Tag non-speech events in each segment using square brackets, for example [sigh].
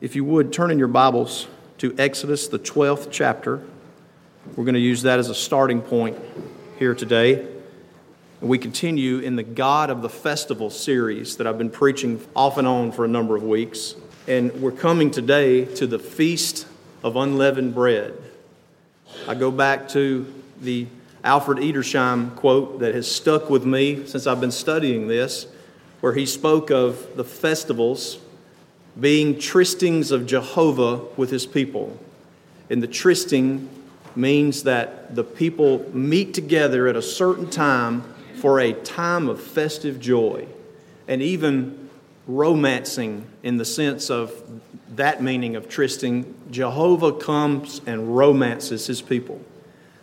If you would, turn in your Bibles to Exodus, the 12th chapter. We're going to use that as a starting point here today. And we continue in the God of the Festival series that I've been preaching off and on for a number of weeks. And we're coming today to the Feast of Unleavened Bread. I go back to the Alfred Edersheim quote that has stuck with me since I've been studying this, where he spoke of the festivals being trystings of Jehovah with his people. And the trysting means that the people meet together at a certain time for a time of festive joy and even romancing in the sense of that meaning of trysting. Jehovah comes and romances his people.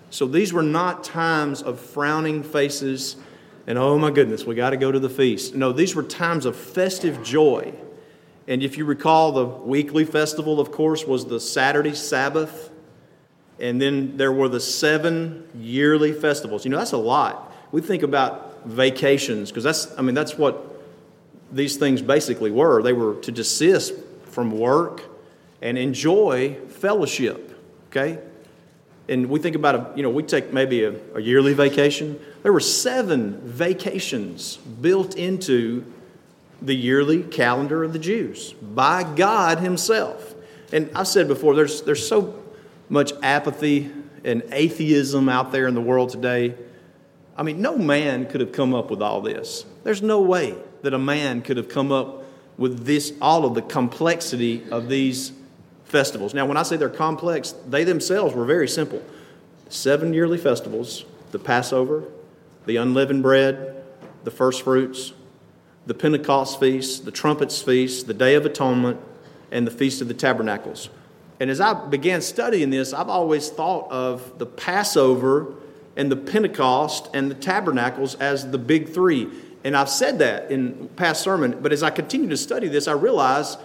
So these were not times of frowning faces and, oh my goodness, we got to go to the feast. No, these were times of festive joy. And if you recall, the weekly festival, of course, was the Saturday Sabbath. And then there were the seven yearly festivals. You know, that's a lot. We think about vacations, because that's, I mean, that's what these things basically were. They were to desist from work and enjoy fellowship, okay? and we think about a, you know, we take maybe a, a yearly vacation. There were seven vacations built into the yearly calendar of the Jews by God Himself. And I've said before, there's, there's so much apathy and atheism out there in the world today. I mean, no man could have come up with all this. There's no way that a man could have come up with this, all of the complexity of these festivals. Now, when I say they're complex, they themselves were very simple seven yearly festivals the Passover, the unleavened bread, the first fruits, the Pentecost feast, the trumpets feast, the Day of Atonement, and the Feast of the Tabernacles. And as I began studying this, I've always thought of the Passover and the Pentecost and the Tabernacles as the big three. And I've said that in past sermon, but as I continue to study this, I realize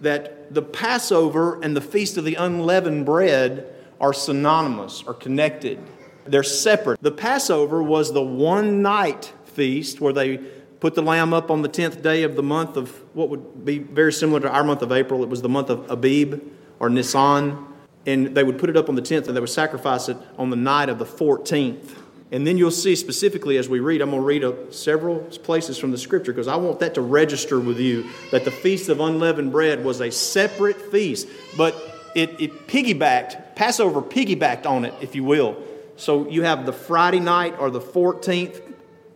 that the Passover and the Feast of the Unleavened Bread are synonymous are connected. They're separate. The Passover was the one night feast where they put the lamb up on the 10th day of the month of what would be very similar to our month of April. It was the month of Abib or Nisan. And they would put it up on the 10th and they would sacrifice it on the night of the 14th. And then you'll see specifically as we read, I'm going to read several places from the scripture because I want that to register with you that the Feast of Unleavened Bread was a separate feast, but it, it piggybacked, Passover piggybacked on it, if you will. So you have the Friday night or the 14th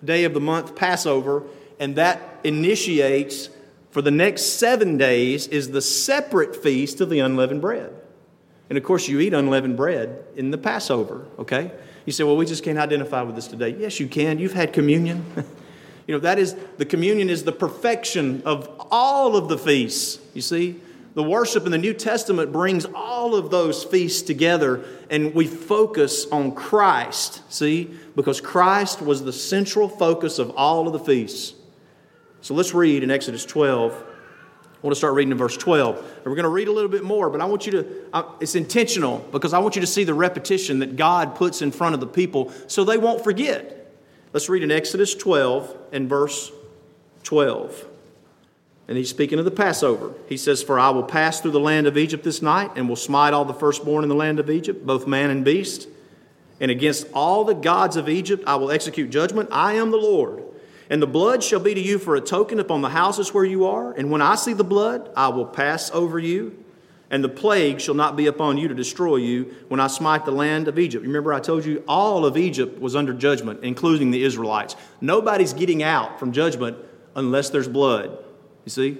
day of the month, Passover, and that initiates for the next seven days is the separate feast of the unleavened bread. And of course, you eat unleavened bread in the Passover, okay? You say, well, we just can't identify with this today. Yes, you can. You've had communion. [laughs] you know, that is, the communion is the perfection of all of the feasts, you see? The worship in the New Testament brings all of those feasts together and we focus on Christ, see? Because Christ was the central focus of all of the feasts. So let's read in Exodus 12 I want to start reading in verse 12. And we're going to read a little bit more, but I want you to, uh, it's intentional because I want you to see the repetition that God puts in front of the people so they won't forget. Let's read in Exodus 12 and verse 12. And he's speaking of the Passover. He says, For I will pass through the land of Egypt this night, and will smite all the firstborn in the land of Egypt, both man and beast. And against all the gods of Egypt I will execute judgment. I am the Lord. And the blood shall be to you for a token upon the houses where you are. And when I see the blood, I will pass over you. And the plague shall not be upon you to destroy you when I smite the land of Egypt. Remember, I told you all of Egypt was under judgment, including the Israelites. Nobody's getting out from judgment unless there's blood. You see?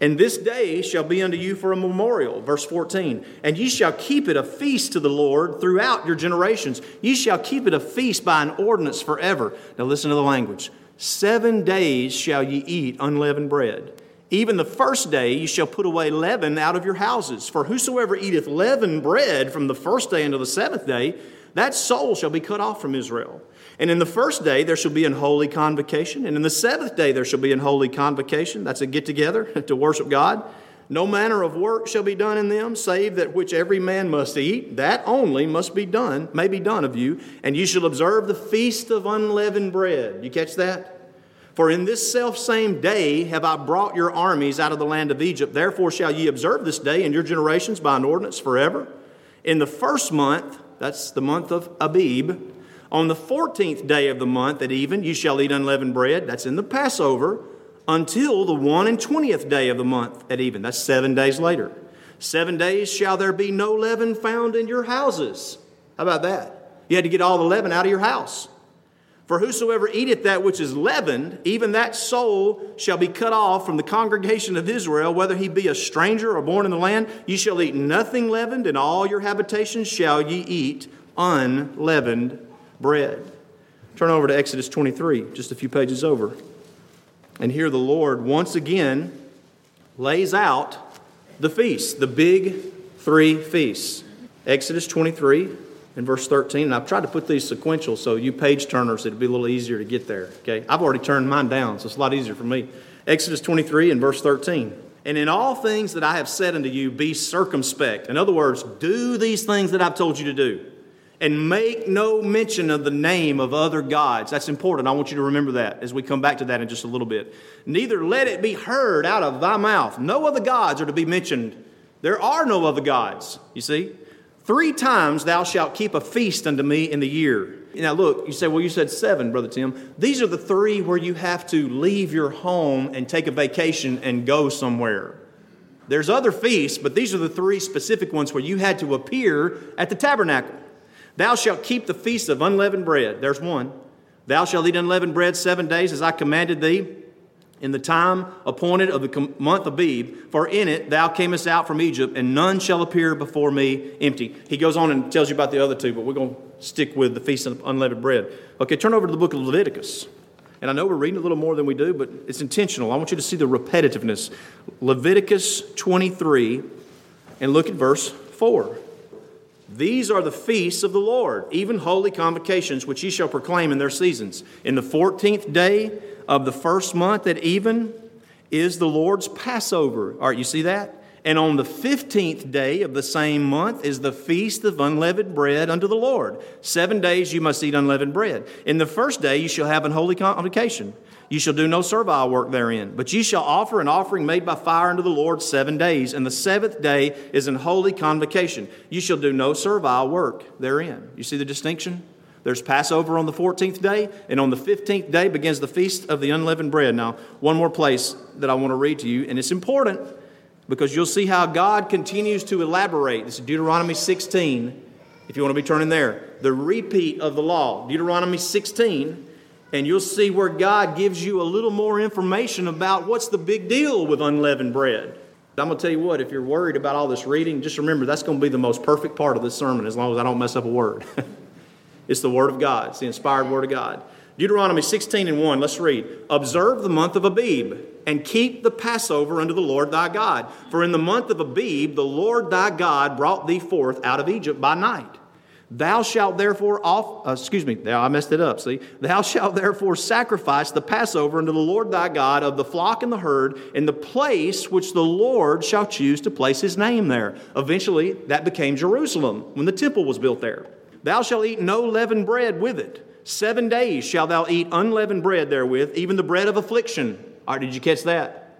And this day shall be unto you for a memorial. Verse 14. And ye shall keep it a feast to the Lord throughout your generations. Ye shall keep it a feast by an ordinance forever. Now listen to the language. Seven days shall ye eat unleavened bread. Even the first day ye shall put away leaven out of your houses. For whosoever eateth leavened bread from the first day unto the seventh day, that soul shall be cut off from Israel. And in the first day there shall be an holy convocation, and in the seventh day there shall be an holy convocation. That's a get together [laughs] to worship God. No manner of work shall be done in them, save that which every man must eat. That only must be done, may be done of you. And you shall observe the feast of unleavened bread. You catch that? For in this self same day have I brought your armies out of the land of Egypt. Therefore shall ye observe this day in your generations by an ordinance forever. In the first month, that's the month of Abib, on the fourteenth day of the month at even, you shall eat unleavened bread. That's in the Passover until the one and twentieth day of the month at even. That's seven days later. Seven days shall there be no leaven found in your houses. How about that? You had to get all the leaven out of your house. For whosoever eateth that which is leavened, even that soul shall be cut off from the congregation of Israel, whether he be a stranger or born in the land. Ye shall eat nothing leavened, and all your habitations shall ye eat unleavened bread. Turn over to Exodus 23, just a few pages over. And here the Lord once again lays out the feasts, the big three feasts. Exodus 23 and verse 13. And I've tried to put these sequential so you page turners, it'll be a little easier to get there. Okay? I've already turned mine down, so it's a lot easier for me. Exodus 23 and verse 13. And in all things that I have said unto you, be circumspect. In other words, do these things that I've told you to do and make no mention of the name of other gods. That's important. I want you to remember that as we come back to that in just a little bit. Neither let it be heard out of thy mouth. No other gods are to be mentioned. There are no other gods, you see. Three times thou shalt keep a feast unto me in the year. Now, look, you say, well, you said seven, Brother Tim. These are the three where you have to leave your home and take a vacation and go somewhere. There's other feasts, but these are the three specific ones where you had to appear at the tabernacle. Thou shalt keep the feast of unleavened bread. There's one. Thou shalt eat unleavened bread seven days as I commanded thee in the time appointed of the month of Abib, for in it thou camest out from Egypt, and none shall appear before me empty. He goes on and tells you about the other two, but we're going to stick with the Feast of Unleavened Bread. Okay, turn over to the book of Leviticus. And I know we're reading a little more than we do, but it's intentional. I want you to see the repetitiveness. Leviticus 23, and look at verse 4. These are the feasts of the Lord, even holy convocations, which ye shall proclaim in their seasons. In the fourteenth day of the first month at even is the Lord's Passover. All right, you see that? And on the fifteenth day of the same month is the feast of unleavened bread unto the Lord. Seven days you must eat unleavened bread. In the first day you shall have an holy convocation. You shall do no servile work therein, but ye shall offer an offering made by fire unto the Lord seven days, and the seventh day is an holy convocation. You shall do no servile work therein. You see the distinction? There's Passover on the 14th day, and on the 15th day begins the feast of the unleavened bread. Now, one more place that I want to read to you, and it's important because you'll see how God continues to elaborate. This is Deuteronomy 16, if you want to be turning there. The repeat of the law, Deuteronomy 16 and you'll see where God gives you a little more information about what's the big deal with unleavened bread. I'm going to tell you what, if you're worried about all this reading, just remember that's going to be the most perfect part of this sermon as long as I don't mess up a word. [laughs] it's the Word of God, it's the inspired Word of God. Deuteronomy 16 and 1, let's read. Observe the month of Abib and keep the Passover unto the Lord thy God. For in the month of Abib, the Lord thy God brought thee forth out of Egypt by night. Thou shalt therefore off, uh, excuse me, now I messed it up, see? Thou shalt therefore sacrifice the Passover unto the Lord thy God of the flock and the herd in the place which the Lord shall choose to place his name there. Eventually, that became Jerusalem when the temple was built there. Thou shalt eat no leavened bread with it. Seven days shalt thou eat unleavened bread therewith, even the bread of affliction. All right, did you catch that?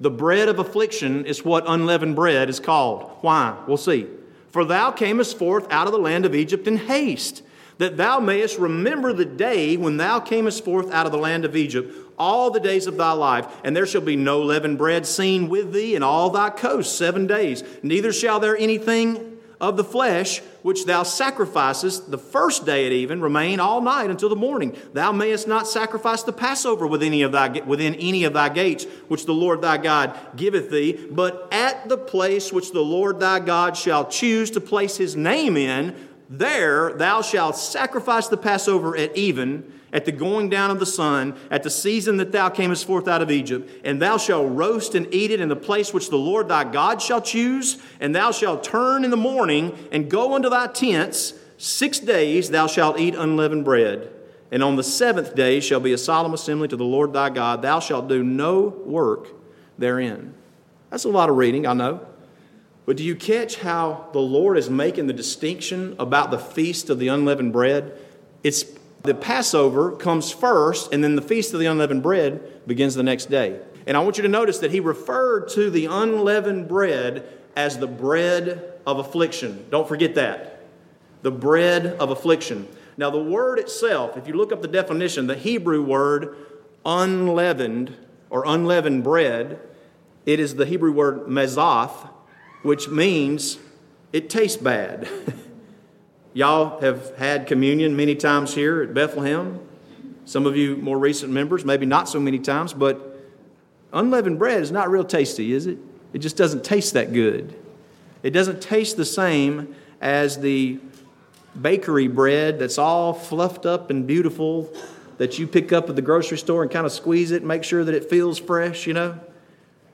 The bread of affliction is what unleavened bread is called. Why? We'll see. For thou camest forth out of the land of Egypt in haste, that thou mayest remember the day when thou camest forth out of the land of Egypt, all the days of thy life, and there shall be no leavened bread seen with thee in all thy coasts seven days, neither shall there anything of the flesh which thou sacrificest the first day at even remain all night until the morning. Thou mayest not sacrifice the Passover within any of thy, within any of thy gates, which the Lord thy God giveth thee, but at the place which the Lord thy God shall choose to place his name in, there thou shalt sacrifice the Passover at even at the going down of the sun, at the season that thou camest forth out of Egypt, and thou shalt roast and eat it in the place which the Lord thy God shall choose, and thou shalt turn in the morning and go unto thy tents. Six days thou shalt eat unleavened bread. And on the seventh day shall be a solemn assembly to the Lord thy God. Thou shalt do no work therein. That's a lot of reading, I know. But do you catch how the Lord is making the distinction about the feast of the unleavened bread? It's The Passover comes first, and then the Feast of the Unleavened Bread begins the next day. And I want you to notice that he referred to the unleavened bread as the bread of affliction. Don't forget that. The bread of affliction. Now, the word itself, if you look up the definition, the Hebrew word unleavened or unleavened bread, it is the Hebrew word matzoth, which means it tastes bad. [laughs] Y'all have had communion many times here at Bethlehem. Some of you more recent members, maybe not so many times, but unleavened bread is not real tasty, is it? It just doesn't taste that good. It doesn't taste the same as the bakery bread that's all fluffed up and beautiful that you pick up at the grocery store and kind of squeeze it and make sure that it feels fresh, you know?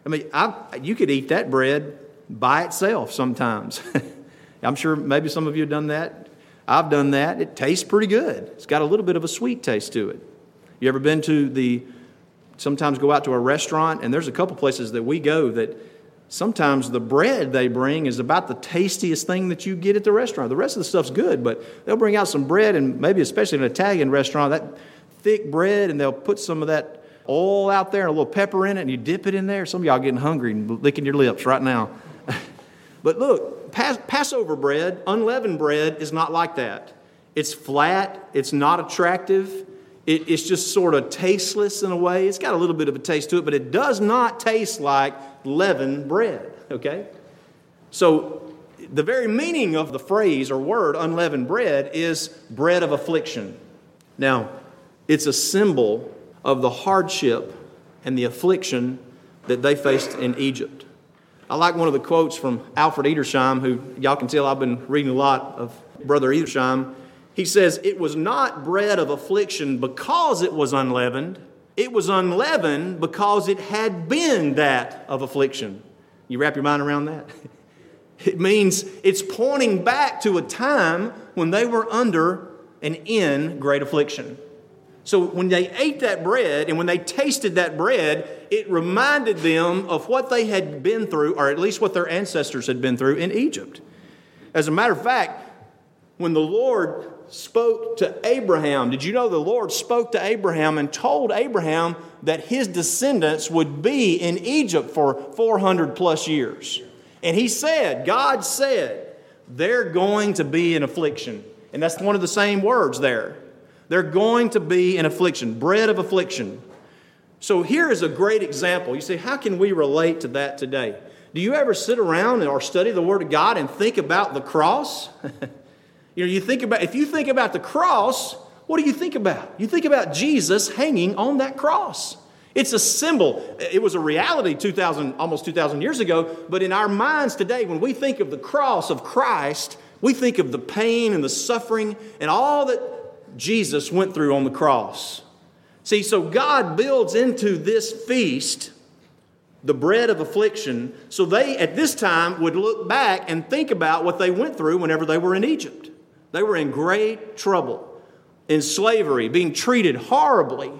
I mean, I, you could eat that bread by itself sometimes. [laughs] I'm sure maybe some of you have done that. I've done that. It tastes pretty good. It's got a little bit of a sweet taste to it. You ever been to the, sometimes go out to a restaurant, and there's a couple places that we go that sometimes the bread they bring is about the tastiest thing that you get at the restaurant. The rest of the stuff's good, but they'll bring out some bread, and maybe especially an Italian restaurant, that thick bread, and they'll put some of that oil out there and a little pepper in it, and you dip it in there. Some of y'all getting hungry and licking your lips right now. But look, Passover bread, unleavened bread, is not like that. It's flat, it's not attractive, it, it's just sort of tasteless in a way. It's got a little bit of a taste to it, but it does not taste like leavened bread, okay? So, the very meaning of the phrase or word unleavened bread is bread of affliction. Now, it's a symbol of the hardship and the affliction that they faced in Egypt. I like one of the quotes from Alfred Edersheim, who y'all can tell I've been reading a lot of Brother Edersheim. He says, It was not bread of affliction because it was unleavened. It was unleavened because it had been that of affliction. You wrap your mind around that? [laughs] It means it's pointing back to a time when they were under and in great affliction. So when they ate that bread and when they tasted that bread, it reminded them of what they had been through, or at least what their ancestors had been through in Egypt. As a matter of fact, when the Lord spoke to Abraham, did you know the Lord spoke to Abraham and told Abraham that his descendants would be in Egypt for 400 plus years? And he said, God said, they're going to be in affliction. And that's one of the same words there. They're going to be in affliction, bread of affliction. So here is a great example. You say, how can we relate to that today? Do you ever sit around or study the Word of God and think about the cross? [laughs] you know, you think about if you think about the cross, what do you think about? You think about Jesus hanging on that cross. It's a symbol. It was a reality 2000 almost 2000 years ago, but in our minds today when we think of the cross of Christ, we think of the pain and the suffering and all that Jesus went through on the cross. See, so God builds into this feast the bread of affliction so they at this time would look back and think about what they went through whenever they were in Egypt. They were in great trouble, in slavery, being treated horribly.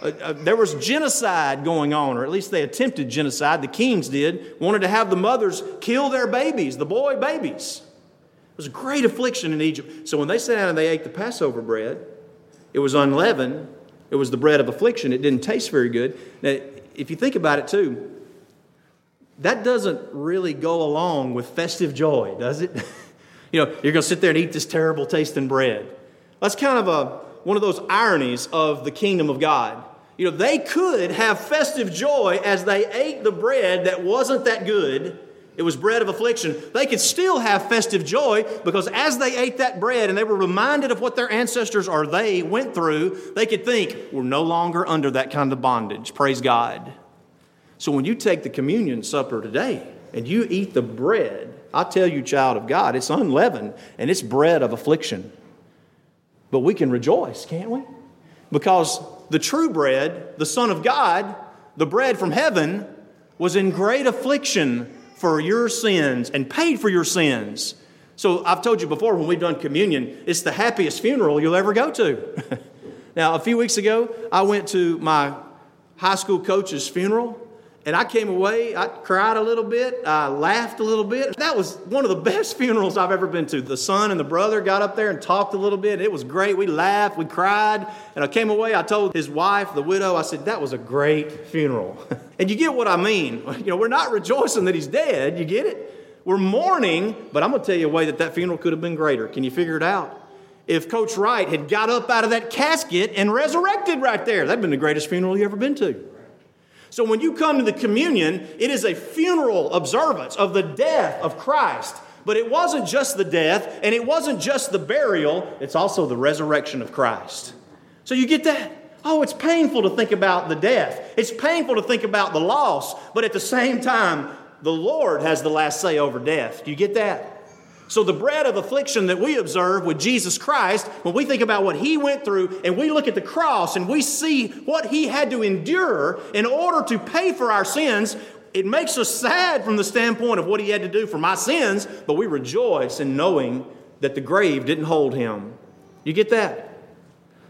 Uh, uh, there was genocide going on, or at least they attempted genocide. The kings did, wanted to have the mothers kill their babies, the boy babies was a great affliction in Egypt. So when they sat down and they ate the Passover bread, it was unleavened. It was the bread of affliction. It didn't taste very good. Now, if you think about it too, that doesn't really go along with festive joy, does it? [laughs] you know, you're going to sit there and eat this terrible tasting bread. That's kind of a, one of those ironies of the kingdom of God. You know, they could have festive joy as they ate the bread that wasn't that good it was bread of affliction. They could still have festive joy because as they ate that bread and they were reminded of what their ancestors or they went through, they could think, we're no longer under that kind of bondage. Praise God. So when you take the communion supper today and you eat the bread, I tell you, child of God, it's unleavened and it's bread of affliction. But we can rejoice, can't we? Because the true bread, the Son of God, the bread from heaven, was in great affliction for your sins and paid for your sins. So I've told you before when we've done communion, it's the happiest funeral you'll ever go to. [laughs] now, a few weeks ago, I went to my high school coach's funeral, And I came away, I cried a little bit, I laughed a little bit. That was one of the [laughs] best funerals I've ever been to. The son and the brother got up there and talked a little bit. It was great. We laughed, we cried. And I came away, I told his wife, the widow, I said, that was a great funeral. [laughs] and you get what I mean. [laughs] You know, we're not rejoicing that he's dead, you get it? We're mourning, but I'm going to tell you a way that that funeral could have been greater. Can you figure it out? If Coach Wright had got up out of that casket and resurrected right there, that'd been the greatest funeral you ever been to. So when you come to the communion, it is a funeral observance of the death of Christ. But it wasn't just the death and it wasn't just the burial, it's also the resurrection of Christ. So you get that? Oh, it's painful to think about the death. It's painful to think about the loss, but at the same time, the Lord has the last say over death. Do you get that? So, the bread of affliction that we observe with Jesus Christ, when we think about what he went through and we look at the cross and we see what he had to endure in order to pay for our sins, it makes us sad from the standpoint of what he had to do for my sins, but we rejoice in knowing that the grave didn't hold him. You get that?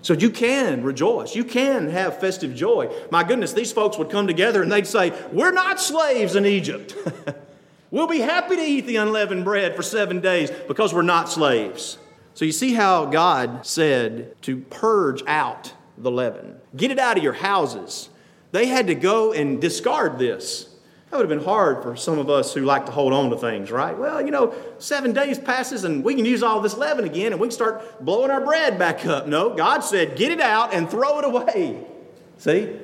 So you can rejoice. You can have festive joy. My goodness, these folks would come together and they'd say, We're not slaves in Egypt. [laughs] we'll be happy to eat the unleavened bread for seven days because we're not slaves. So you see how God said to purge out the leaven, get it out of your houses. They had to go and discard this. That would have been hard for some of us who like to hold on to things, right? Well, you know, seven days passes and we can use all this leaven again and we can start blowing our bread back up. No, God said, get it out and throw it away. See?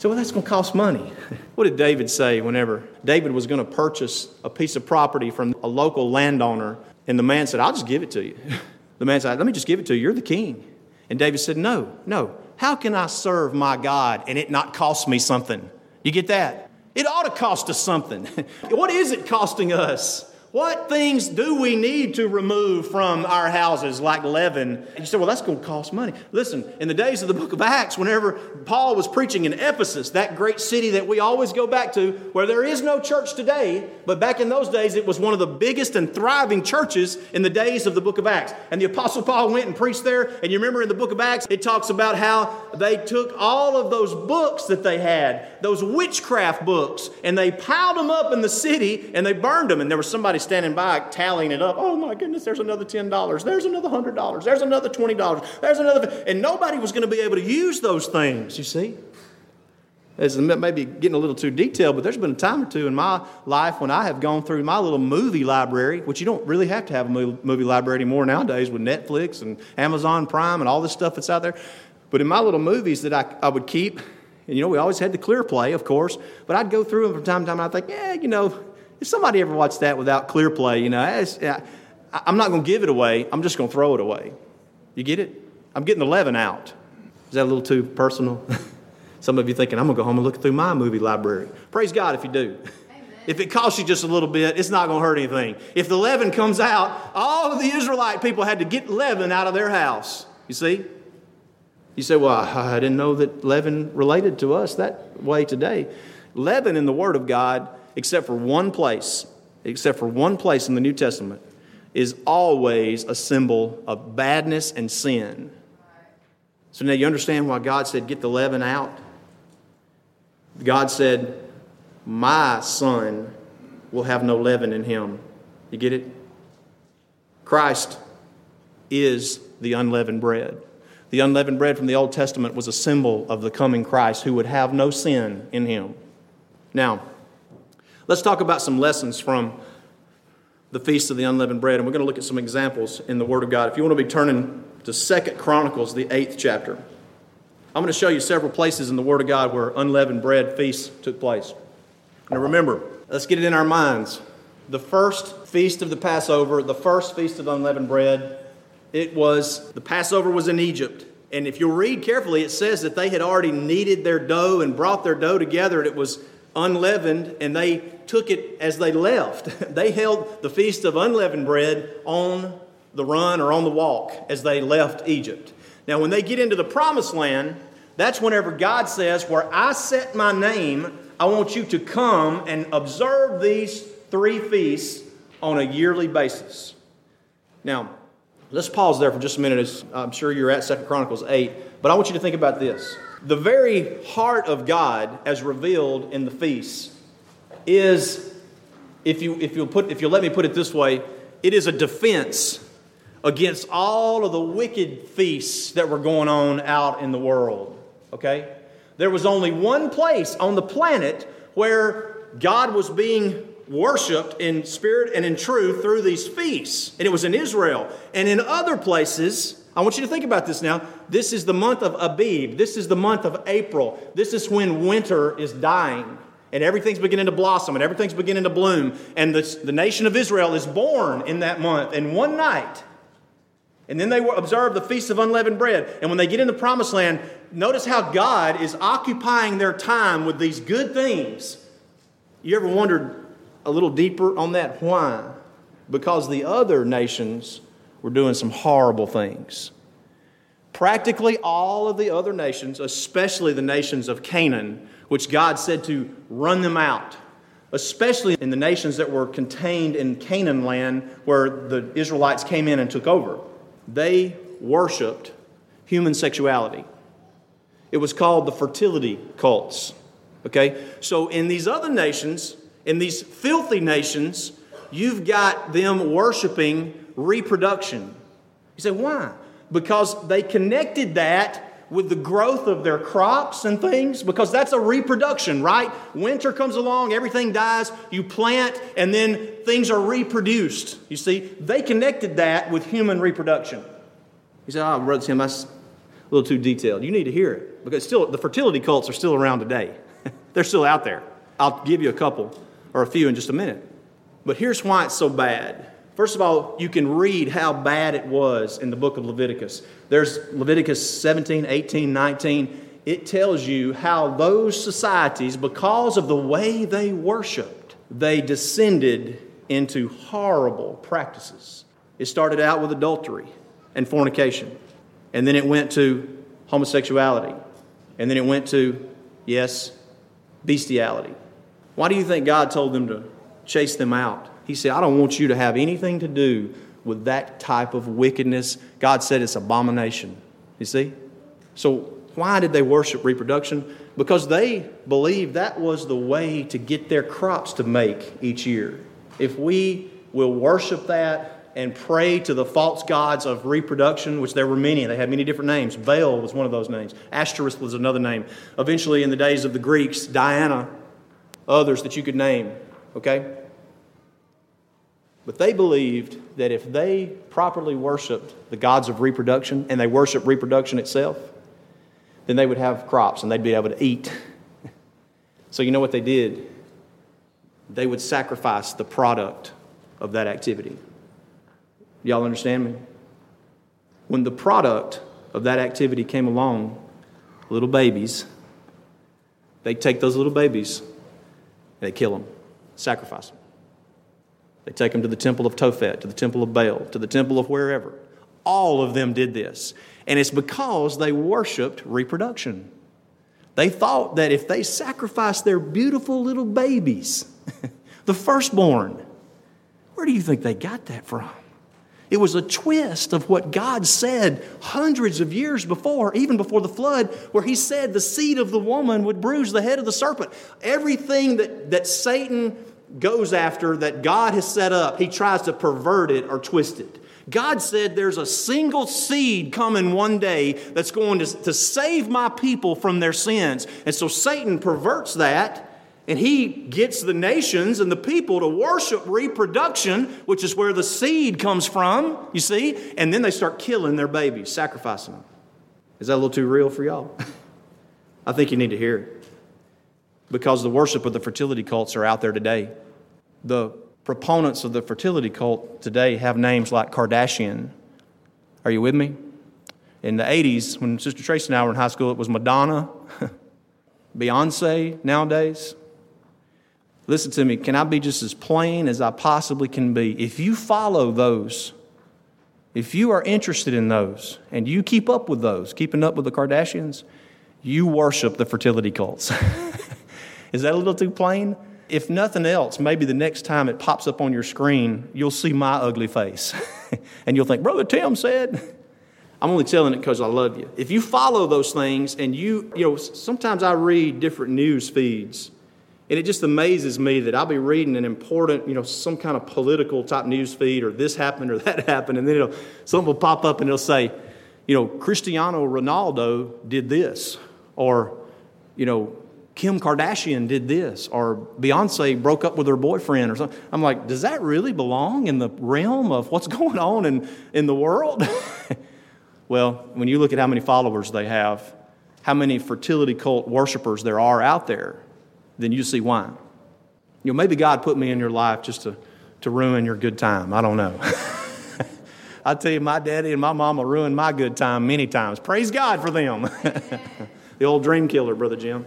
So, well, that's going to cost money. [laughs] What did David say whenever David was going to purchase a piece of property from a local landowner? And the man said, I'll just give it to you. [laughs] The man said, Let me just give it to you. You're the king. And David said, No, no. How can I serve my God and it not cost me something? You get that? It ought to cost us something. [laughs] what is it costing us? What things do we need to remove from our houses like leaven? And you say, well, that's going to cost money. Listen, in the days of the book of Acts, whenever Paul was preaching in Ephesus, that great city that we always go back to, where there is no church today, but back in those days, it was one of the biggest and thriving churches in the days of the book of Acts. And the Apostle Paul went and preached there. And you remember in the book of Acts, it talks about how they took all of those books that they had, those witchcraft books, and they piled them up in the city and they burned them. And there was somebody standing by tallying it up. Oh my goodness, there's another $10. There's another $100. There's another $20. There's another. And nobody was going to be able to use those things, you see. As maybe getting a little too detailed, but there's been a time or two in my life when I have gone through my little movie library, which you don't really have to have a movie library anymore nowadays with Netflix and Amazon Prime and all this stuff that's out there. But in my little movies that I, I would keep, and you know, we always had the ClearPlay, of course, but I'd go through them from time to time and I'd think, yeah, you know, if somebody ever watched that without ClearPlay, you know, I'm not going to give it away. I'm just going to throw it away. You get it? I'm getting the leaven out. Is that a little too personal? [laughs] Some of you thinking, I'm going to go home and look through my movie library. Praise God if you do. If it costs you just a little bit, it's not going to hurt anything. If the leaven comes out, all of the Israelite people had to get leaven out of their house. You see? You say, well, I didn't know that leaven related to us that way today. Leaven in the Word of God except for one place, except for one place in the New Testament, is always a symbol of badness and sin. So now you understand why God said, Get the leaven out? God said, My son will have no leaven in him. You get it? Christ is the unleavened bread. The unleavened bread from the Old Testament was a symbol of the coming Christ who would have no sin in him. Now, Let's talk about some lessons from the Feast of the Unleavened Bread, and we're going to look at some examples in the Word of God. If you want to be turning to Second Chronicles, the eighth chapter, I'm going to show you several places in the Word of God where unleavened bread feasts took place. Now remember, let's get it in our minds. The first feast of the Passover, the first feast of unleavened bread, it was the Passover was in Egypt. And if you read carefully, it says that they had already kneaded their dough and brought their dough together, and it was unleavened, and they took it as they left. [laughs] they held the feast of unleavened bread on the run or on the walk as they left Egypt. Now, when they get into the promised land, that's whenever God says, Where I set my name, I want you to come and observe these three feasts on a yearly basis. Now, let's pause there for just a minute. As i'm sure you're at Second Chronicles 8, but I want you to think about this. The very heart of God, as revealed in the feasts, is, if, you, if, you'll put, if you'll let me put it this way, it is a defense against all of the wicked feasts that were going on out in the world. Okay? There was only one place on the planet where God was being worshiped in spirit and in truth through these feasts, and it was in Israel. And in other places, I want you to think about this now. This is the month of Abib. This is the month of April. This is when winter is dying and everything's beginning to blossom and everything's beginning to bloom. And the, the nation of Israel is born in that month. And one night, and then they observe the Feast of Unleavened Bread. And when they get in the Promised Land, notice how God is occupying their time with these good things. You ever wondered a little deeper on that? Why? Because the other nations were doing some horrible things. Practically all of the other nations, especially the nations of Canaan, which God said to run them out, especially in the nations that were contained in Canaan land where the Israelites came in and took over they worshiped human sexuality. It was called the fertility cults. Okay? So in these other nations, in these filthy nations, you've got them worshiping reproduction. You say, why? Because they connected that with the growth of their crops and things because that's a reproduction, right? Winter comes along, everything dies, you plant, and then things are reproduced. You see, they connected that with human reproduction. He said, Oh, Brother Tim, that's a little too detailed. You need to hear it because still, the fertility cults are still around today. [laughs] They're still out there. I'll give you a couple or a few in just a minute. But here's why it's so bad. First of all, you can read how bad it was in the book of Leviticus. There's Leviticus 17, 18, 19. It tells you how those societies, because of the way they worshiped, they descended into horrible practices. It started out with adultery and fornication, and then it went to homosexuality, and then it went to, yes, bestiality. Why do you think God told them to chase them out? He said, I don't want you to have anything to do with that type of wickedness. God said it's abomination. You see? So, why did they worship reproduction? Because they believed that was the way to get their crops to make each year. If we will worship that and pray to the false gods of reproduction, which there were many, they had many different names. Baal was one of those names, Ashtoreth was another name. Eventually, in the days of the Greeks, Diana, others that you could name, okay? But they believed that if they properly worshiped the gods of reproduction and they worshiped reproduction itself, then they would have crops and they'd be able to eat. [laughs] So, you know what they did? They would sacrifice the product of that activity. Y'all understand me? When the product of that activity came along, little babies, they'd take those little babies and they'd kill them, sacrifice them. They take them to the temple of Tophet, to the temple of Baal, to the temple of wherever. All of them did this. And it's because they worshiped reproduction. They thought that if they sacrificed their beautiful little babies, [laughs] the firstborn, where do you think they got that from? It was a twist of what God said hundreds of years before, even before the flood, where He said the seed of the woman would bruise the head of the serpent. Everything that, that Satan goes after that God has set up, he tries to pervert it or twist it. God said there's a single seed coming one day that's going to, to save my people from their sins. And so Satan perverts that and he gets the nations and the people to worship reproduction, which is where the seed comes from, you see, and then they start killing their babies, sacrificing them. Is that a little too real for y'all? [laughs] I think you need to hear it because the worship of the fertility cults are out there today. The proponents of the fertility cult today have names like Kardashian. Are you with me? In the 80s, when Sister Tracy and I were in high school, it was Madonna, [laughs] Beyonce nowadays. Listen to me, can I be just as plain as I possibly can be? If you follow those, if you are interested in those, and you keep up with those, keeping up with the Kardashians, you worship the fertility cults. [laughs] Is that a little too plain? If nothing else, maybe the next time it pops up on your screen, you'll see my ugly face. [laughs] and you'll think, Brother Tim said. I'm only telling it because I love you. If you follow those things and you, you know, sometimes I read different news feeds and it just amazes me that I'll be reading an important, you know, some kind of political type news feed or this happened or that [laughs] happened, and then it'll, something will pop up and it'll say, you know, Cristiano Ronaldo did this, or, you know, Kim Kardashian did this, or Beyonce broke up with her boyfriend, or something. I'm like, does that really belong in the realm of what's [laughs] going on in, in the world? [laughs] well, when you look at how many followers they have, how many fertility cult worshipers there are out there, then you see why. You know, maybe God put me in your life just to, to ruin your good time. I don't know. [laughs] I tell you, my daddy and my mama ruined my good time many times. Praise God for them. the old dream killer, Brother Jim.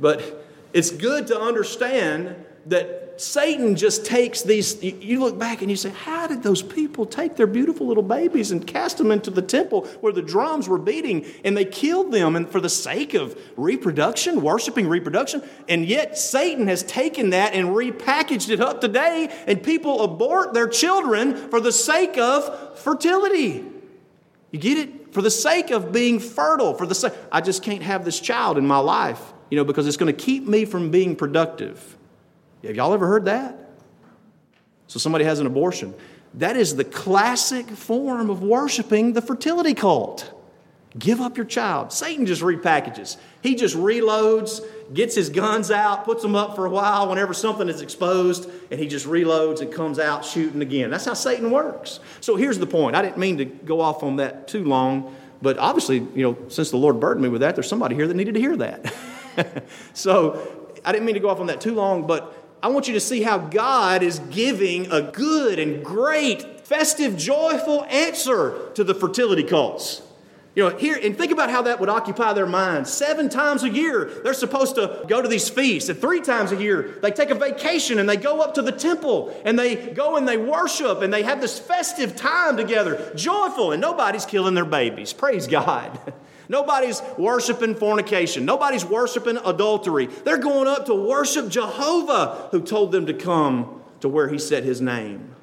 But it's good to understand that Satan just takes these, you look back and you say, how did those people take their beautiful little babies and cast them into the temple where the drums were beating and they killed them and for the sake of reproduction, worshiping reproduction? And yet Satan has taken that and repackaged it up today and people abort their children for the sake of fertility. You get it? For the sake of being fertile, for the sake, I just can't have this child in my life, you know, because it's going to keep me from being productive. Have y'all ever heard that? So somebody has an abortion. That is the classic form of worshiping the fertility cult. Give up your child. Satan just repackages. He just reloads, gets his guns out, puts them up for a while whenever something is exposed, and he just reloads and comes out shooting again. That's how Satan works. So here's the point. I didn't mean to go off on that too long, but obviously, you know, since the Lord burdened me with that, there's somebody here that needed to hear that. [laughs] [laughs] so I didn't mean to go off on that too long, but I want you to see how God is giving a good and great, festive, joyful answer to the fertility cults. You know, here, and think about how that would occupy their minds. Seven times a year, they're supposed to go to these feasts. And three times a year, they take a vacation and they go up to the temple and they go and they worship and they have this festive time together, joyful, and nobody's killing their babies. Praise God. [laughs] Nobody's worshiping fornication. Nobody's worshiping adultery. They're going up to worship Jehovah who told them to come to where he set his name.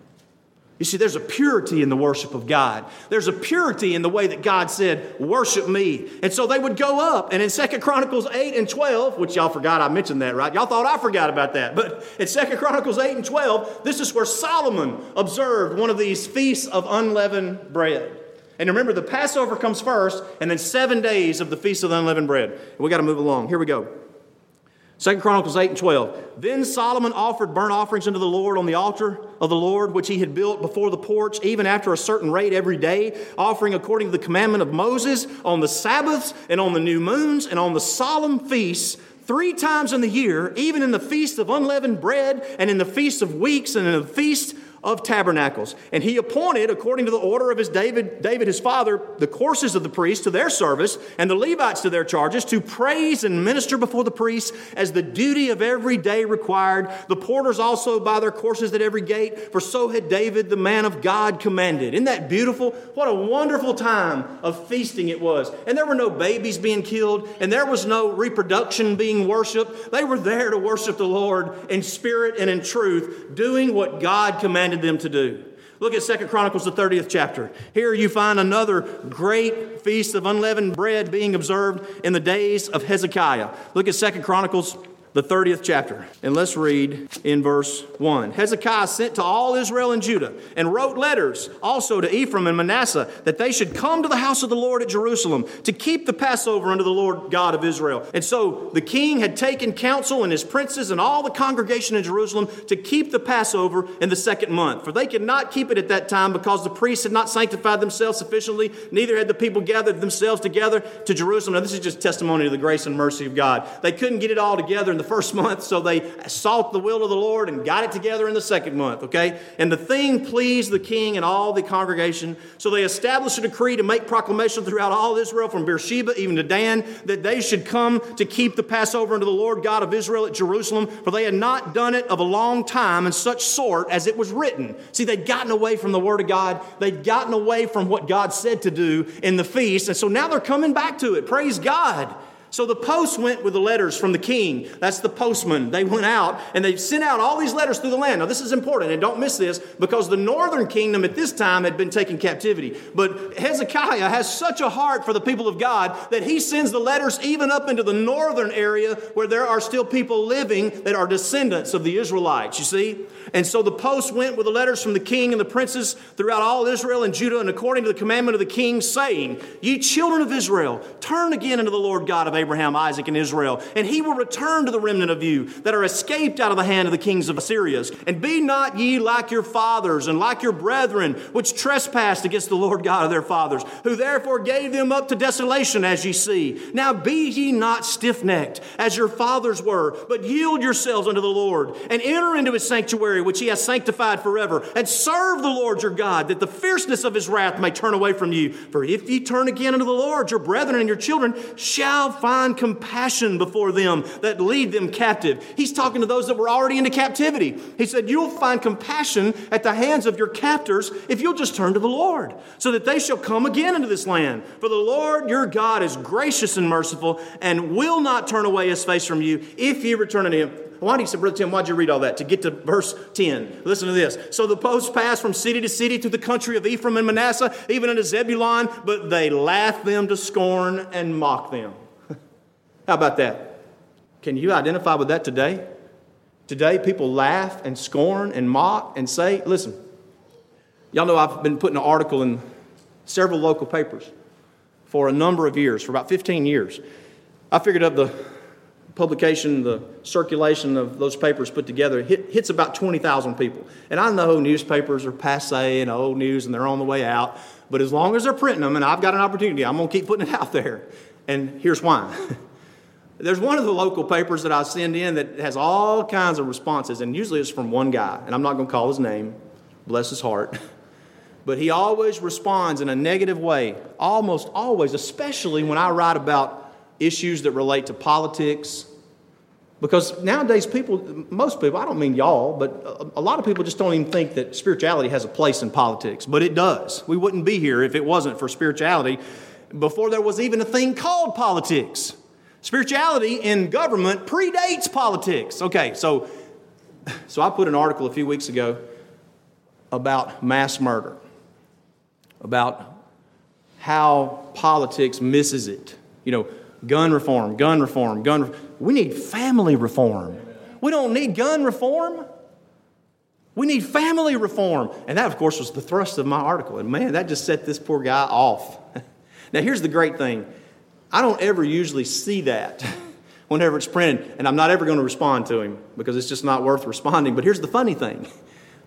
You see, there's a purity in the worship of God. There's a purity in the way that God said, worship me. And so they would go up. And in Second Chronicles 8 and 12, which y'all forgot I mentioned that, right? Y'all thought I forgot about that. But in Second Chronicles 8 and 12, this is where Solomon observed one of these feasts of unleavened bread. And remember, the Passover comes first, and then seven days of the Feast of the Unleavened Bread. We got to move along. Here we go. Second Chronicles 8 and 12. Then Solomon offered burnt offerings unto the Lord on the altar of the Lord, which he had built before the porch, even after a certain rate every day, offering according to the commandment of Moses on the Sabbaths and on the new moons and on the solemn feasts three times in the year, even in the feast of unleavened bread and in the feast of weeks and in the feast of tabernacles. And he appointed, according to the order of his David, David his father, the courses of the priests to their service and the Levites to their charges to praise and minister before the priests as the duty of every day required. The porters also by their courses at every gate, for so had David, the man of God, commanded. Isn't that beautiful? What a wonderful time of feasting it was. And there were no babies being killed, and there was no reproduction being worshiped. They were there to worship the Lord in spirit and in truth, doing what God commanded commanded them to do. Look at Second Chronicles, the 30th chapter. Here you find another great feast of unleavened bread being observed in the days of Hezekiah. Look at Second Chronicles, the 30th chapter. And let's read in verse 1. Hezekiah sent to all Israel and Judah and wrote letters also to Ephraim and Manasseh that they should come to the house of the Lord at Jerusalem to keep the Passover unto the Lord God of Israel. And so the king had taken counsel and his princes and all the congregation in Jerusalem to keep the Passover in the second month. For they could not keep it at that time because the priests had not sanctified themselves sufficiently, neither had the people gathered themselves together to Jerusalem. Now, this is just testimony to the grace and mercy of God. They couldn't get it all together the first month, so they sought the will of the Lord and got it together in the second month, okay? And the thing pleased the king and all the congregation, so they established a decree to make proclamation throughout all Israel, from Beersheba even to Dan, that they should come to keep the Passover unto the Lord God of Israel at Jerusalem, for they had not done it of a long time in such sort as it was written. See, they'd gotten away from the Word of God, they'd gotten away from what God said to do in the feast, and so now they're coming back to it. Praise God. So the post went with the letters from the king. That's the postman. They went out and they sent out all these letters through the land. Now, this is important, and don't miss this because the northern kingdom at this time had been taken captivity. But Hezekiah has such a heart for the people of God that he sends the letters even up into the northern area where there are still people living that are descendants of the Israelites, you see? And so the post went with the letters from the king and the princes throughout all Israel and Judah, and according to the commandment of the king, saying, Ye children of Israel, turn again unto the Lord God of Abraham, Isaac, and Israel, and he will return to the remnant of you that are escaped out of the hand of the kings of Assyria. And be not ye like your fathers and like your brethren, which trespassed against the Lord God of their fathers, who therefore gave them up to desolation, as ye see. Now be ye not stiff necked, as your fathers were, but yield yourselves unto the Lord, and enter into his sanctuary, which he has sanctified forever, and serve the Lord your God, that the fierceness of his wrath may turn away from you. For if ye turn again unto the Lord, your brethren and your children shall find compassion before them that lead them captive. He's talking to those that were already into captivity. He said, You'll find compassion at the hands of your captors if you'll just turn to the Lord, so that they shall come again into this land. For the Lord your God is gracious and merciful, and will not turn away his face from you if you return unto him. Why do you say, Brother Tim, why'd you read all that? To get to verse 10. Listen to this. So the post passed from city to city through the country of Ephraim and Manasseh, even unto Zebulun, but they laughed them to scorn and mocked them. How about that? Can you identify with that today? Today, people laugh and scorn and mock and say, listen, y'all know I've been putting an article in several local papers for a number of years, for about 15 years. I figured up the publication, the circulation of those papers put together hit, hits about 20,000 people. And I know newspapers are passe and old news and they're on the way out, but as long as they're printing them and I've got an opportunity, I'm going to keep putting it out there. And here's why. [laughs] There's one of the local papers that I send in that has all kinds of responses, and usually it's from one guy, and I'm not going to call his name, bless his heart. [laughs] But he always responds in a negative way, almost always, especially when I write about issues that relate to politics. Because nowadays, people, most people, I don't mean y'all, but a lot of people just don't even think that spirituality has a place in politics. But it does. We wouldn't be here if it wasn't for spirituality before there was even a thing called politics. Spirituality in government predates politics. Okay, so, so I put an article a few weeks ago about mass murder, about how politics misses it. You know, gun reform, gun reform, gun. We need family reform. We don't need gun reform. We need family reform. And that, of course, was the thrust of my article. And man, that just set this poor guy off. [laughs] now, here's the great thing I don't ever usually see that [laughs] whenever it's printed, and I'm not ever going to respond to him because it's just not worth responding. But here's the funny thing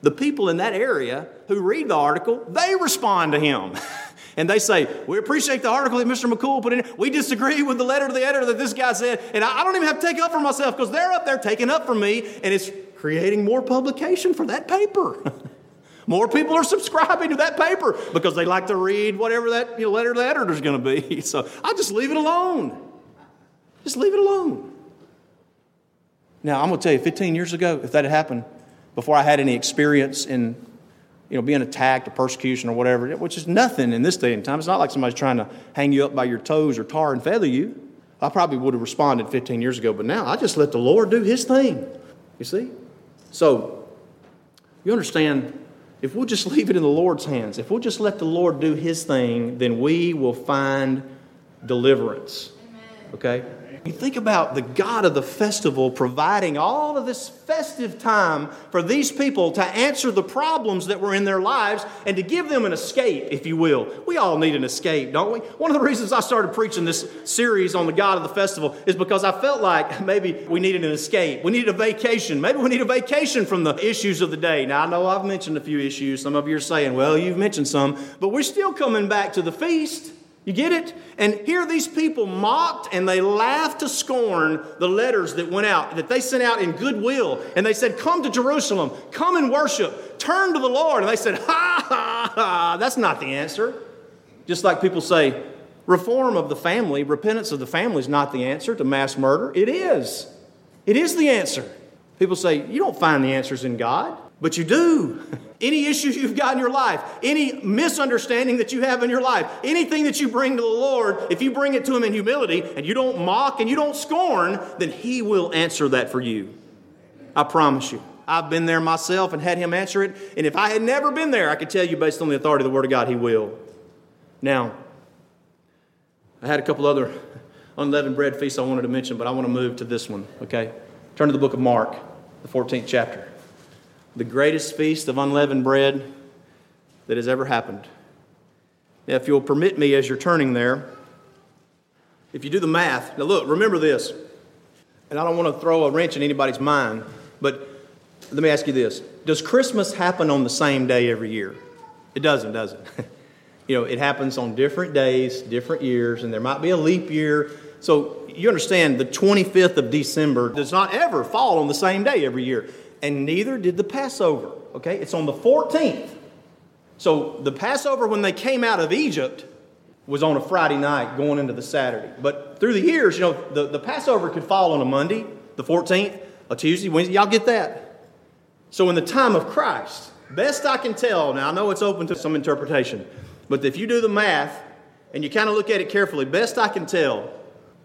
the people in that area who read the article, they respond to him. [laughs] and they say, We appreciate the article that Mr. McCool put in. We disagree with the letter to the editor that this guy said. And I don't even have to take up for myself because they're up there taking up for me, and it's creating more publication for that paper. [laughs] More people are subscribing to that paper because they like to read whatever that you know, letter the editor is going to be. [laughs] So I just leave it alone. Just leave it alone. Now, I'm going to tell you, 15 years ago, if that had happened, before I had any experience in you know, being attacked or persecution or whatever, which is nothing in this day and time. It's not like somebody's trying to hang you up by your toes or tar and feather you. I probably would have responded 15 years ago, but now I just let the Lord do His thing. You see? So, you understand if we'll just leave it in the Lord's hands, if we'll just let the Lord do His thing, then we will find deliverance. Okay? You think about the God of the festival providing all of this festive time for these people to answer the problems that were in their lives and to give them an escape, if you will. We all need an escape, don't we? One of the reasons I started preaching this series on the God of the festival is because I felt like maybe we needed an escape. We needed a vacation. Maybe we need a vacation from the issues of the day. Now, I know I've mentioned a few issues. Some of you are saying, well, you've mentioned some, but we're still coming back to the feast. You get it? And here these people mocked and they laughed to scorn the letters that went out, that they sent out in goodwill. And they said, Come to Jerusalem, come and worship, turn to the Lord. And they said, Ha ha ha, that's not the answer. Just like people say, reform of the family, repentance of the family is not the answer to mass murder. It is. It is the answer. People say, You don't find the answers in God. But you do. Any issues you've got in your life, any misunderstanding that you have in your life, anything that you bring to the Lord, if you bring it to Him in humility and you don't mock and you don't scorn, then He will answer that for you. I promise you. I've been there myself and had Him answer it. And if I had never been there, I could tell you based on the authority of the Word of God, He will. Now, I had a couple other unleavened bread feasts I wanted to mention, but I want to move to this one, okay? Turn to the book of Mark, the 14th chapter the greatest feast of unleavened bread that has ever happened. Now, if you'll permit me as you're turning there, if you do the math, now look, remember this, and I don't want to throw a wrench in anybody's mind, but let me ask you this Does Christmas happen on the same day every year? It doesn't, does it? [laughs] you know, it happens on different days, different years, and there might be a leap year. So you understand the 25th of December does not ever fall on the same day every year and neither did the Passover. Okay, it's on the 14th. So the Passover, when they came out of Egypt, was on a Friday night going into the Saturday. But through the years, you know, the, the Passover could fall on a Monday, the 14th, a Tuesday, Wednesday. Y'all get that? So in the time of Christ, best I can tell, now I know it's open to some interpretation, but if you do the math and you kind of look at it carefully, best I can tell,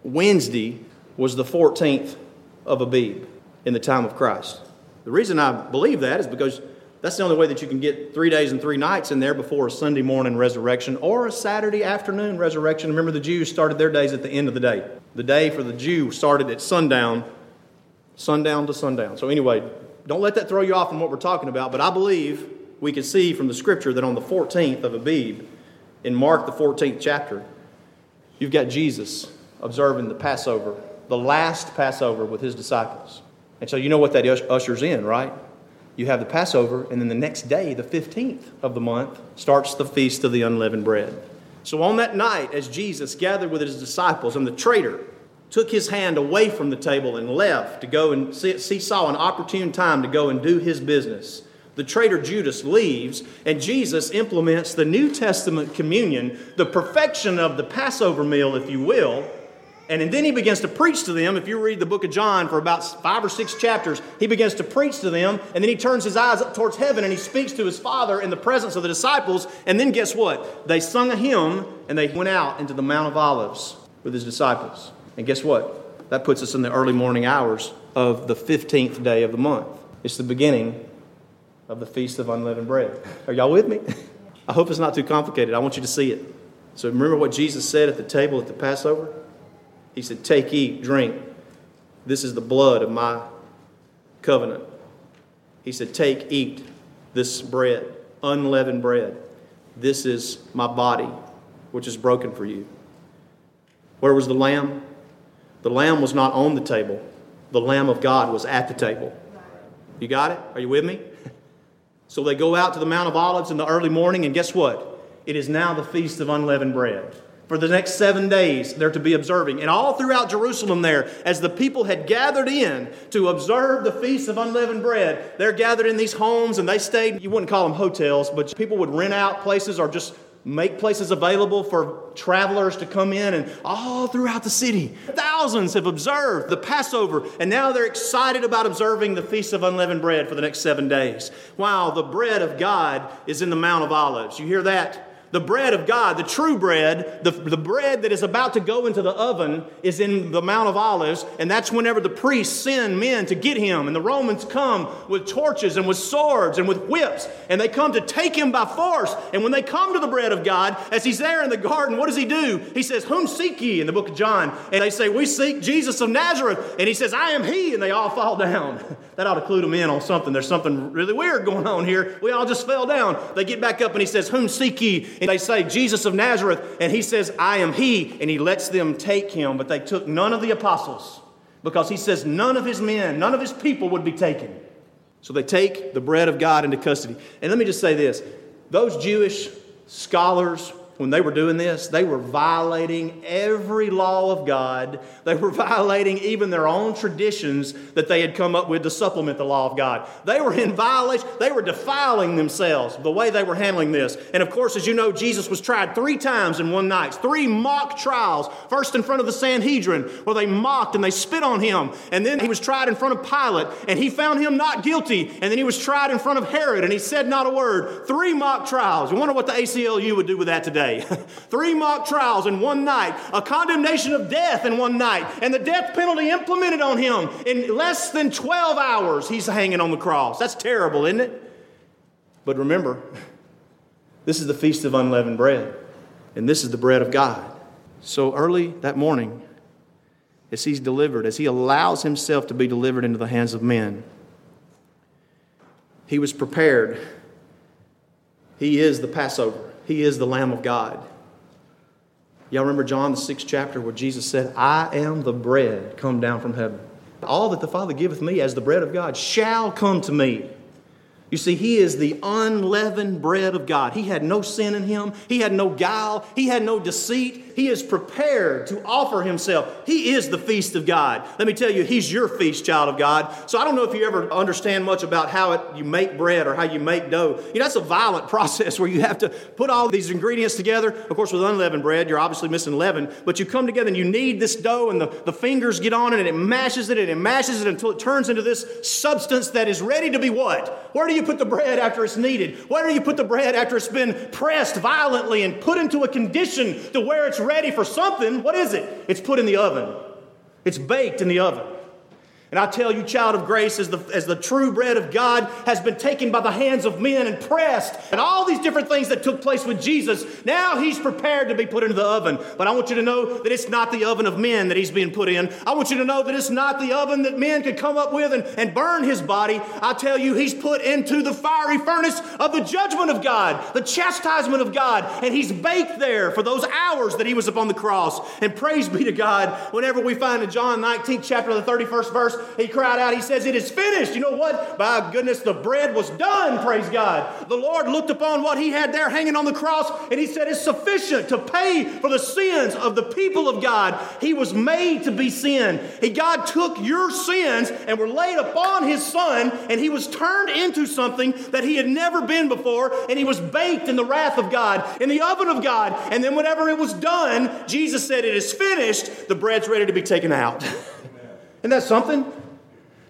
Wednesday was the 14th of Abib in the time of Christ. The reason I believe that is because that's the only way that you can get three days and three nights in there before a Sunday morning resurrection or a Saturday afternoon resurrection. Remember, the Jews started their days at the end of the day. The day for the Jew started at sundown, sundown to sundown. So, anyway, don't let that throw you off from what we're talking about, but I believe we can see from the scripture that on the 14th of Abib, in Mark, the 14th chapter, you've got Jesus observing the Passover, the last Passover with his disciples. And so you know what that ushers in, right? You have the Passover, and then the next day, the 15th of the month, starts the Feast of the Unleavened Bread. So on that night, as Jesus gathered with his disciples, and the traitor took his hand away from the table and left to go and see, he saw an opportune time to go and do his business. The traitor Judas leaves, and Jesus implements the New Testament communion, the perfection of the Passover meal, if you will, and then he begins to preach to them. If you read the book of John for about five or six chapters, he begins to preach to them. And then he turns his eyes up towards heaven and he speaks to his Father in the presence of the disciples. And then guess what? They sung a hymn and they went out into the Mount of Olives with his disciples. And guess what? That puts us in the early morning hours of the 15th day of the month. It's the beginning of the Feast of Unleavened Bread. Are y'all with me? [laughs] I hope it's not too complicated. I want you to see it. So remember what Jesus said at the table at the Passover? He said, Take, eat, drink. This is the blood of my covenant. He said, Take, eat this bread, unleavened bread. This is my body, which is broken for you. Where was the lamb? The lamb was not on the table, the lamb of God was at the table. You got it? Are you with me? [laughs] So they go out to the Mount of Olives in the early morning, and guess what? It is now the Feast of Unleavened Bread for the next seven days they're to be observing. And all throughout Jerusalem, there, as the people had gathered in to observe the Feast of Unleavened Bread, they're gathered in these homes and they stayed, you wouldn't call them hotels, but people would rent out places or just make places available for travelers to come in and all throughout the city. Thousands have observed the Passover and now they're excited about observing the Feast of Unleavened Bread for the next seven days. Wow, the bread of God is in the Mount of Olives. You hear that? The bread of God, the true bread, the, the bread that is about to go into the oven, is in the Mount of Olives, and that's whenever the priests send men to get him. And the Romans come with torches and with swords and with whips, and they come to take him by force. And when they come to the bread of God, as he's there in the garden, what does he do? He says, Whom seek ye? in the book of John. And they say, We seek Jesus of Nazareth. And he says, I am he. And they all fall [laughs] down. that ought to clue them in on something. There's something really weird going on here. We all just fell down. They get back up and he says, Whom seek ye? And they say, Jesus of Nazareth, and he says, I am he, and he lets them take him. But they took none of the apostles because he says none of his men, none of his people would be taken. So they take the bread of God into custody. And let me just say this those Jewish scholars when they were doing this, they were violating every law of God. They were [laughs] violating even their own traditions that they had come up with to supplement the law of God. They were in violation, they were defiling themselves the way they were handling this. And of course, as you know, Jesus was tried three times in one night, three mock trials. First in front of the Sanhedrin, where they mocked and they spit on him. And then he was tried in front of Pilate, and he found him not guilty. And then he was tried in front of Herod, and he said not a word. Three mock trials. You wonder what the ACLU would do with that today? [laughs] Three mock trials in one night, a condemnation of death in one night, and the death penalty implemented on him in less than 12 hours. He's hanging on the cross. That's terrible, isn't it? But remember, [laughs] this is the feast of unleavened bread, and this is the bread of God. So early that morning, as he's delivered, as he allows himself to be delivered into the hands of men, he was prepared. He is the Passover. He is the Lamb of God. Y'all remember John, the sixth chapter, where Jesus said, I am the bread come down from heaven. All that the Father giveth me as the bread of God shall come to me. You see, he is the unleavened bread of God. He had no sin in him, he had no guile, he had no deceit. He is prepared to offer himself. He is the feast of God. Let me tell you, he's your feast, child of God. So I don't know if you ever understand much about how it, you make bread or how you make dough. You know, that's a violent [laughs] process where you have to put all these ingredients together. Of course, with unleavened bread, you're obviously missing leaven, but you come together and you knead this dough, and the, the fingers get on it, and it mashes it, and it mashes it until it turns into this substance that is ready to be what? Where do you put the bread after it's kneaded? Where do you put the bread after it's been pressed violently and put into a condition to where it's ready for something? What is it? It's put in the oven, it's baked in the oven. And I tell you, child of grace, as the, as the true bread of God has been taken by the hands of men and pressed, and all these different things that took place with Jesus, now he's prepared to be put into the oven. But I want you to know that it's not the oven of men that he's being put in. I want you to know that it's not the oven that men could come up with and, and burn his body. I tell you, he's put into the fiery furnace of the judgment of God, the chastisement of God, and he's baked there for those hours that he was upon the cross. And praise be to God, whenever we find in John 19, chapter the 31st he cried out, he says, It is finished. You know what? By goodness, the bread was done, praise God. The Lord looked upon what he had there hanging on the cross, and he said, It's sufficient to pay for the sins of the people of God. He was made to be sin. He, God took your sins and were laid upon his son, and he was turned into something that he had never been before, and he was baked in the wrath of God, in the oven of God. And then, whenever it was done, Jesus said, It is finished. The bread's ready to be taken out. [laughs] Isn't that something?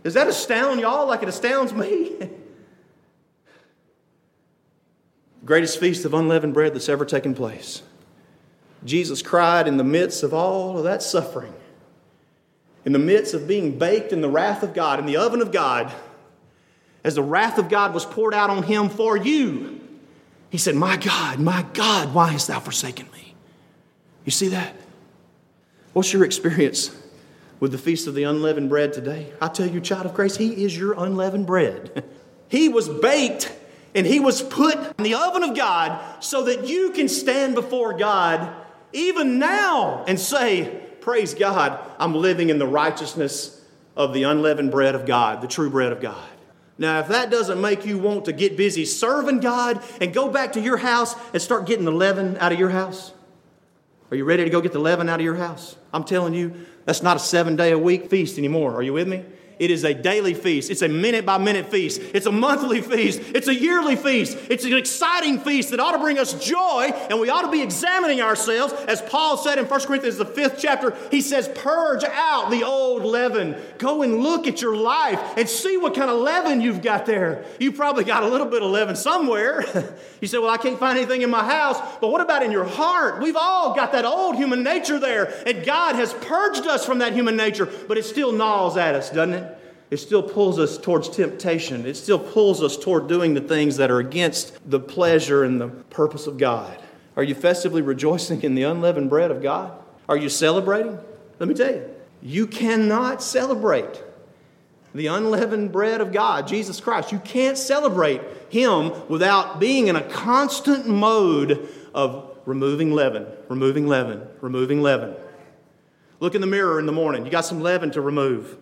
Does that astound y'all like it astounds me? [laughs] Greatest feast of unleavened bread that's ever taken place. Jesus cried in the midst of all of that suffering, in the midst of being baked in the wrath of God, in the oven of God, as the wrath of God was poured out on him for you. He said, My God, my God, why hast thou forsaken me? You see that? What's your experience with the feast of the unleavened bread today. I tell you, child of grace, He is your unleavened bread. [laughs] he was baked and He was put in the oven of God so that you can stand before God even now and say, Praise God, I'm living in the righteousness of the unleavened bread of God, the true bread of God. Now, if that doesn't make you want to get busy serving God and go back to your house and start getting the leaven out of your house, are you ready to go get the leaven out of your house? I'm telling you, that's not a seven day a week feast anymore. Are you with me? It is a daily feast. It's a minute by minute feast. It's a monthly feast. It's a yearly feast. It's an exciting feast that ought to bring us joy, and we ought to be examining ourselves. As Paul said in 1 Corinthians, the fifth chapter, he says, Purge out the old leaven. Go and look at your life and see what kind of leaven you've got there. You probably got a little bit of leaven somewhere. [laughs] you say, Well, I can't find anything in my house. But what about in your heart? We've all got that old human nature there, and God has purged us from that human nature, but it still gnaws at us, doesn't it? It still pulls us towards temptation. It still pulls us toward doing the things that are against the pleasure and the purpose of God. Are you festively [laughs] rejoicing in the unleavened bread of God? Are you celebrating? Let me tell you, you cannot celebrate the unleavened bread of God, Jesus Christ. You can't celebrate Him without being in a constant mode of removing leaven, removing leaven, removing leaven. Look in the mirror in the morning. You got some leaven to remove.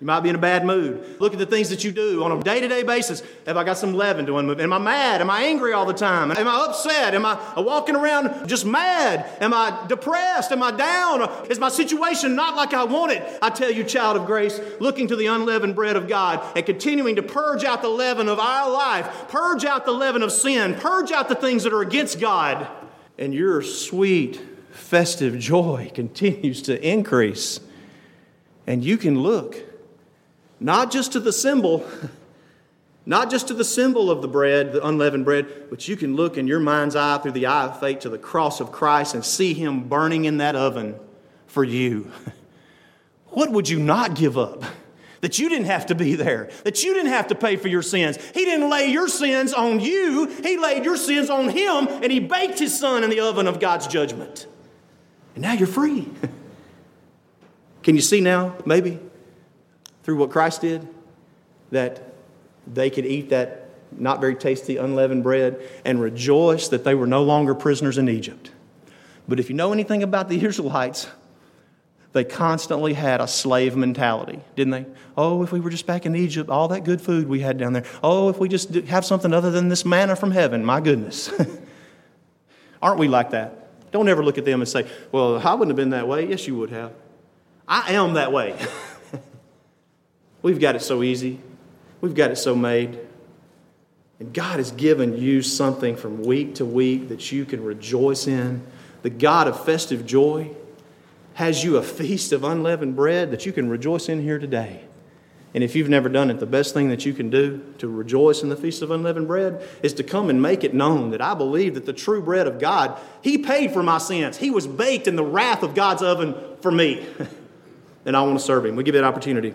You might be in a bad mood. Look at the things that you do on a day to day basis. Have I got some leaven to unmove? Am I mad? Am I angry all the time? Am I upset? Am I uh, walking around just mad? Am I depressed? Am I down? Is my situation not like I want it? I tell you, child of grace, looking to the unleavened bread of God and continuing to purge out the leaven of our life, purge out the leaven of sin, purge out the things that are against God, and your sweet, festive joy [laughs] continues to increase. And you can look not just to the symbol, [laughs] not just to the symbol of the bread, the unleavened bread, but you can look in your mind's eye through the eye of faith to the cross of Christ and see Him burning in that oven for you. [laughs] What would you not give up? [laughs] That you didn't have to be there, that you didn't have to pay for your sins. He didn't lay your sins on you, He laid your sins on Him, and He baked His Son in the oven of God's judgment. And now you're free. Can you see now, maybe, through what Christ did, that they could eat that not very tasty unleavened bread and rejoice that they were no longer prisoners in Egypt. But if you know anything about the [laughs] Israelites, they constantly had a slave mentality, didn't they? Oh, if we were just back in Egypt, all that good food we had down there. Oh, if we just have something other than this manna from heaven, my goodness. [laughs] Aren't we like that? Don't ever look at them and say, well, I wouldn't have been that way. Yes, you would have. I am that way. [laughs] We've got it so easy, we've got it so made. And God has given you something from week to week that you can rejoice in. The God of festive joy has you a feast of unleavened bread that you can rejoice in here today. And if you've never done it, the best thing that you can do to rejoice in the feast of unleavened bread is to come and make it known that I believe that the true bread of God, He paid for my sins. He was baked in the wrath of God's oven for me. [laughs] and I want to serve Him. We give you that opportunity